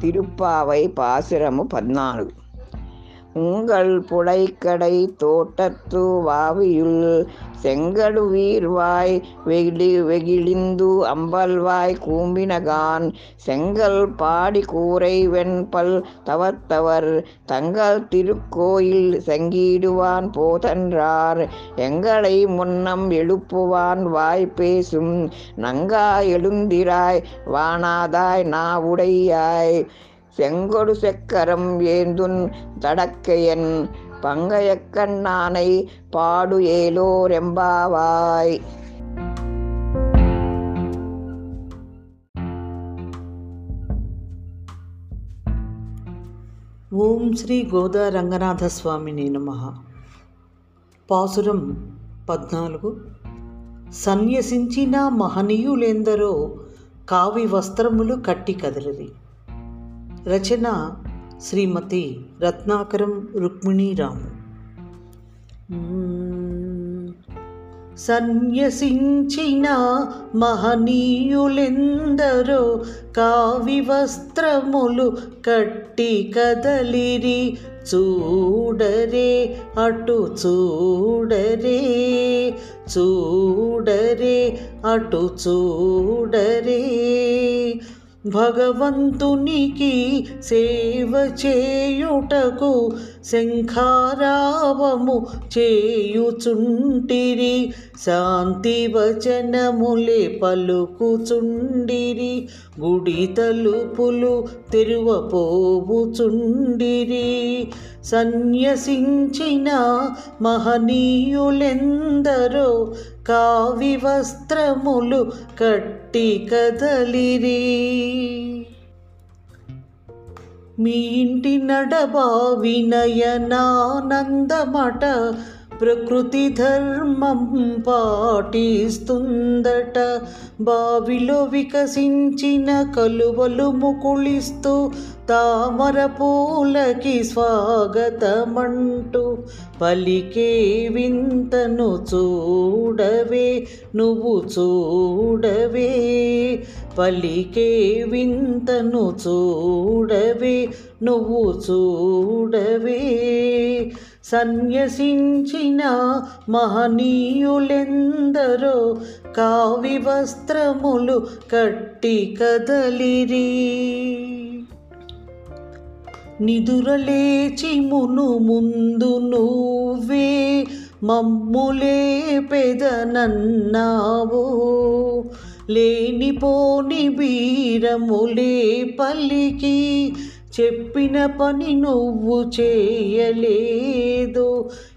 திருப்பாவை பாசுரமு பதினாலு உங்கள் புடைக்கடை தோட்டத்து வாவியுள் செங்கடு வீர்வாய் வெகிடி வெகிழிந்து அம்பல்வாய் கூம்பினகான். செங்கல் பாடி கூரை வெண்பல் தவத்தவர் தங்கள் திருக்கோயில் செங்கிடுவான் போதன்றார். எங்களை முன்னம் எழுப்புவான் வாய் பேசும் நங்கா எழுந்திராய் வானாதாய் நாவுடையாய். செங்கொடு செக்கரம் ஏந்துன் தடக்கையன் பங்கயக்கண்ணானை பாடு ஏலோரெம்பாவாய் ఓం శ్రీ గోదా రంగనాథ స్వామిని నమ పాసురం పద్నాలుగు సన్యసించిన మహనీయులెందరో కావి వస్త్రములు కట్టి కదలరి రచన శ్రీమతి రత్నాకరం రుక్మిణీరాము సన్యసించిన మహనీయులెందరో కావి వస్త్రములు కట్టి కదలిరి చూడరే అటు చూడరే చూడరే అటు చూడరే. భగవంతునికి సేవ చేయుటకు శంఖారావము చేయుచుంటిరి శాంతి వచనములే పలుకుచుండిరి గుడి తలుపులు తెరువపోవుచుండిరి. సన్యసించిన మహనీయులెందరో కావి వస్త్రములు కట్టి కదలిరి. మీ ఇంటి నడబా వినయనానందమట ప్రకృతి ధర్మం పాటిస్తుందట. బావిలో వికసించిన కలువలు ముకుళిస్తూ తామర పూలకి స్వాగతమంటూ పలికే వింతను చూడవే నువ్వు చూడవే. పలికే వింతను చూడవే నువ్వు చూడవే. సన్యసించిన మహనీయులెందరో కావి వస్త్రములు కట్టి కదలిరి. నిదురలేచి మును ముందు నువ్వే మమ్ములే పెదనన్నావో లేనిపోని బీరములే పల్లికి చెప్పిన పని నువ్వు చేయలే.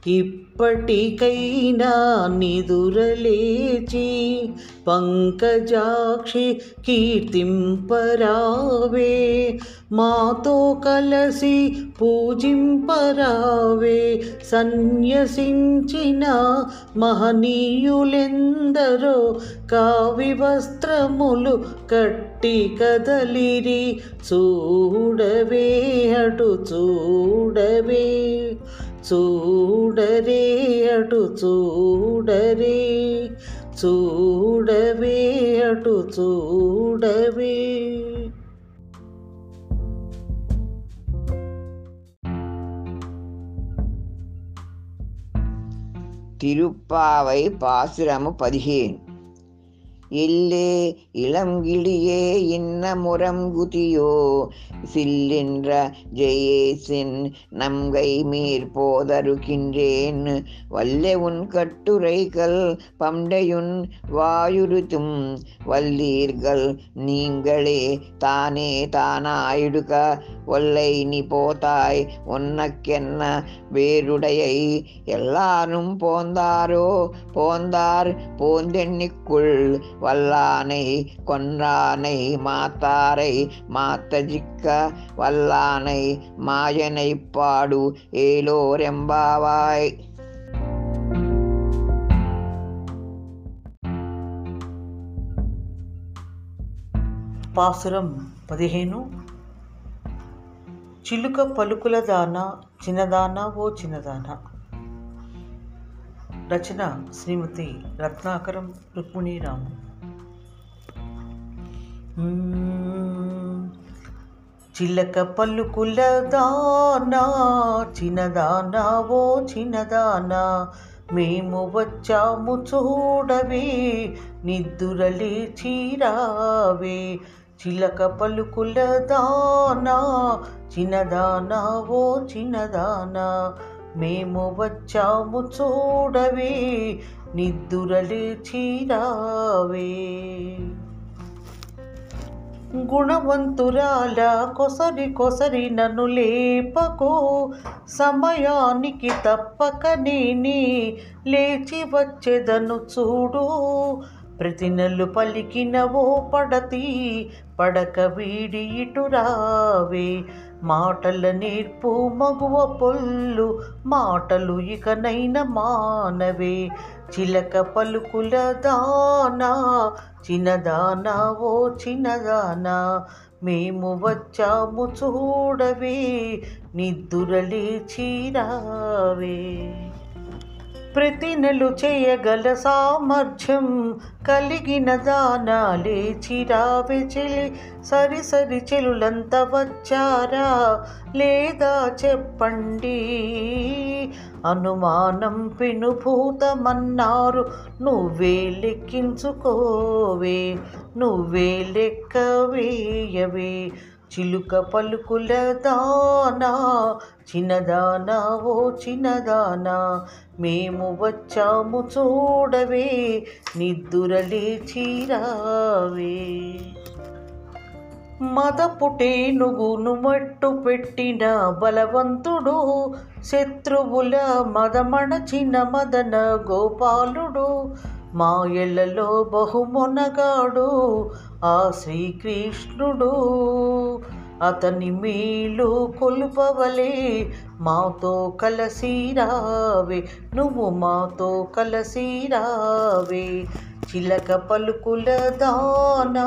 ఇప్పటికైనా నిదురలేచి పంకజాక్షి కీర్తింపరావే. మాతో కలసి పూజింపరావే. సన్యసించిన మహనీయులెందరో కావి వస్త్రములు కట్టి కదలిరి. చూడవే అటు చూడవే. చూడరి అటు చూడరి చూడవి అటు చూడవి. తిరుప్పావై పాసురము పదిహేను. இல்லே இளங்கிளியே இன்னமுறம் குதியோ. சில்லின்ற ஜெயேசின் நம்கை மீர் போதருகின்றேன். வல்லே உன் கட்டுரைகள் பண்டையுன் வாயுறுத்தும். வல்லீர்கள் நீங்களே தானே தானாயிடுக. ஒல்லை நீ போதாய் உன்னக்கென்ன வேருடையை எல்லாரும் போந்தாரோ? போந்தார் போந்தெண்ணிக்குள் வல்லானை கொன்றானை மாத்தாரை மாத்தஜிக்க வல்லானை மாயனை பாடு ஏலோரெம்பாவாய் పాసురం పదిహేను చిలుక పలుకుల దాన చిన్నదాన ఓ చిన్నదాన రచన శ్రీమతి రత్నాకరం రుక్మిణీరాము మ్మ్. చిలక పలుకుల దానా చిన్నదానా ఓ చిన్నదానా మేము వచ్చాము చూడవే నిద్దురలే చీరావే. చిలక పలుకుల దానా చిన్నదానా ఓ చిన్నదానా మేము వచ్చాము చూడవే నిద్దురలే చీరావే. గుణవంతురాల కొసరి కొసరి నన్ను లేపకో. సమయానికి తప్పక నేనే లేచి వచ్చేదను చూడు. ప్రతి నెల్లు పలికిన ఓ పడతి పడక వీడి ఇటు రావే. మాటల నేర్పు మగువ పొల్లు మాటలు ఇకనైన మానవే. చిలక పలుకుల దానా చిన్నదానా ఓ చిన్నదానా. మేము వచ్చాము చూడవే నిద్దురలే చీరావే ప్రతి నెలు చేయగల సామర్థ్యం కలిగిన దానాలే. చిరావి చెలి సరి సరి చెలులంత వచ్చారా? లేదా చెప్పండి. అనుమానం పెనుభూతమన్నారు నువ్వే లెక్కించుకోవే నువ్వే లెక్క వేయవే. చిలుక పలుకుల దానా చిన్నదానా ఓ చిన్నదానా. మేము వచ్చాము చూడవే నిద్దురలే చీరావే. మదపుటేనుగును మట్టు పెట్టిన బలవంతుడు శత్రువుల మదమణచిన మదన గోపాలుడు. మా మాయలలో బహుమొనగాడు ఆ శ్రీకృష్ణుడు. అతని మేలు కొలుపవలే మాతో కలసిరావే నువ్వు మాతో కలసిరావే చిలక పలుకుల దానా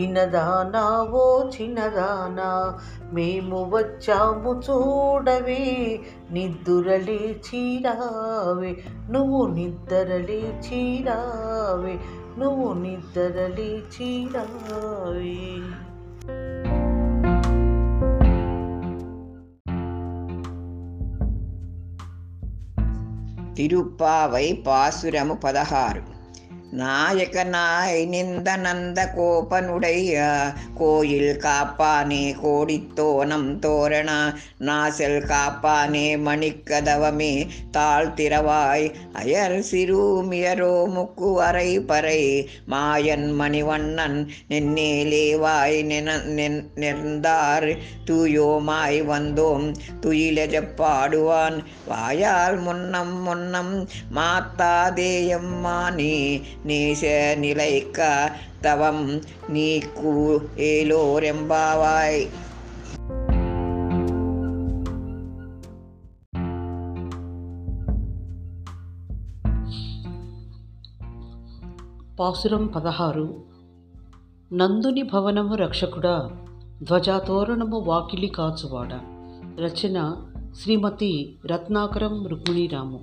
చిన్నదానా ఓ చిన్నదానా. మేము వచ్చాము చూడవే నిద్దురలే చీరావే. నువ్వు నిద్రలే చీరావే నువ్వు నిద్రలే చీరావే. తిరుప్పావై పాసురము పదహారు. நாயகனாய் நிந்த நந்த கோபனுடைய கோயில் காப்பானே கோடித்தோனம் தோரணா நாசல் காப்பானே மணிக்கதவமே தாழ் திறவாய் அயர் சிறுமியரோ முக்கு அரை பறை மாயன் மணிவண்ணன் நென்னேலேவாய் நின நெர்ந்தார் தூயோமாய் வந்தோம் துயிலெஜ பாடுவான் வாயால் முன்னம் முன்னம் மாத்தாதேயம்மா நீ நீச நிலைக்க தவம் நீக்கு ஏலோரெம்பாவாய் పాసురం పదహారు నందుని భవనము రక్షకుడా ధ్వజాతోరణము వాకిలి కాచువాడ రచన శ్రీమతి రత్నాకరం రుక్మిణీరాము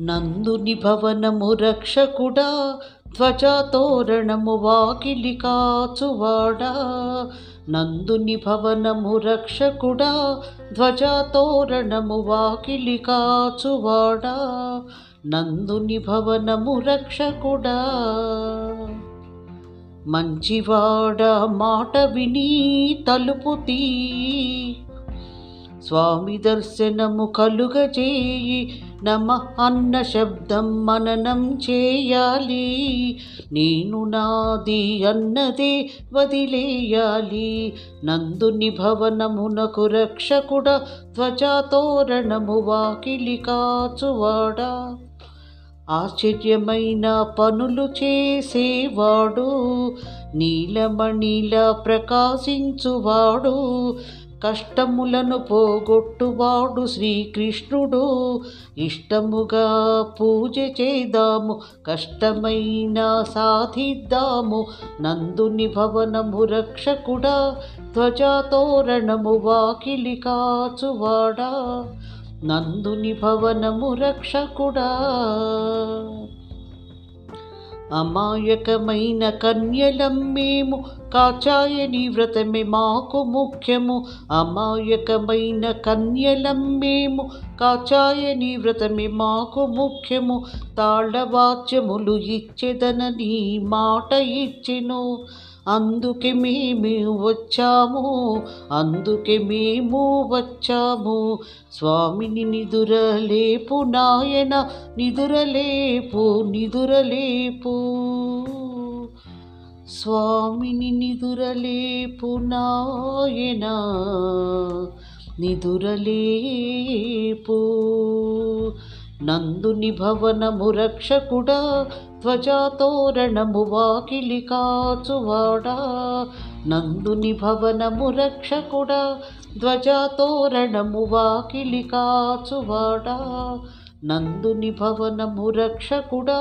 నందుని భవనము రక్షకుడా ధ్వజాతోరణము వాకిలి కాచువాడా. నందుని భవనము రక్షకుడా ధ్వజాతోరణము వాకిలి కాచువాడా. నందుని భవనము రక్షకుడా. మంచివాడ మాట విని తలుపు తీ స్వామి దర్శనము కలుగజేయి నమ అన్న శబ్దం మననం చేయాలి. నేను నాది అన్నదే వదిలేయాలి. నందుని భవనమునకు రక్షకుడ ధ్వజాతోరణము వాకిలి కాచువాడా. ఆశ్చర్యమైన పనులు చేసేవాడు నీలమణిలా ప్రకాశించువాడు. కష్టములను పోగొట్టువాడు శ్రీకృష్ణుడు. ఇష్టముగా పూజ చేద్దాము కష్టమైన సాధిద్దాము. నందుని భవనము రక్షకుడా ధ్వజాతోరణము వాకిలి కాచువాడా. నందుని భవనము రక్షకుడా. అమాయకమైన కన్యలం మేము కాచాయని వ్రతమే మాకు ముఖ్యము. అమాయకమైన కన్యలం మేము కాచాయని వ్రతమే మాకు ముఖ్యము. తాళవాచ్యములు ఇచ్చేదనని మాట ఇచ్చెను. అందుకే మేము వచ్చాము అందుకే మేము వచ్చాము. స్వామిని నిదురలేపు నాయన నిదురలేపు నిదురలేపు. స్వామిని నిదురలేపు నాయన నిదురలేపు. नन्दुनि भवनमुरक्षकुड ध्वजातोरणमुवाकिलिकाचुवाडा नन्दुनि भवनमुरक्षकुड ध्वजातोरणमुवाकिलिकाचुवाडा नन्दिनि भवनमु रक्षकुडा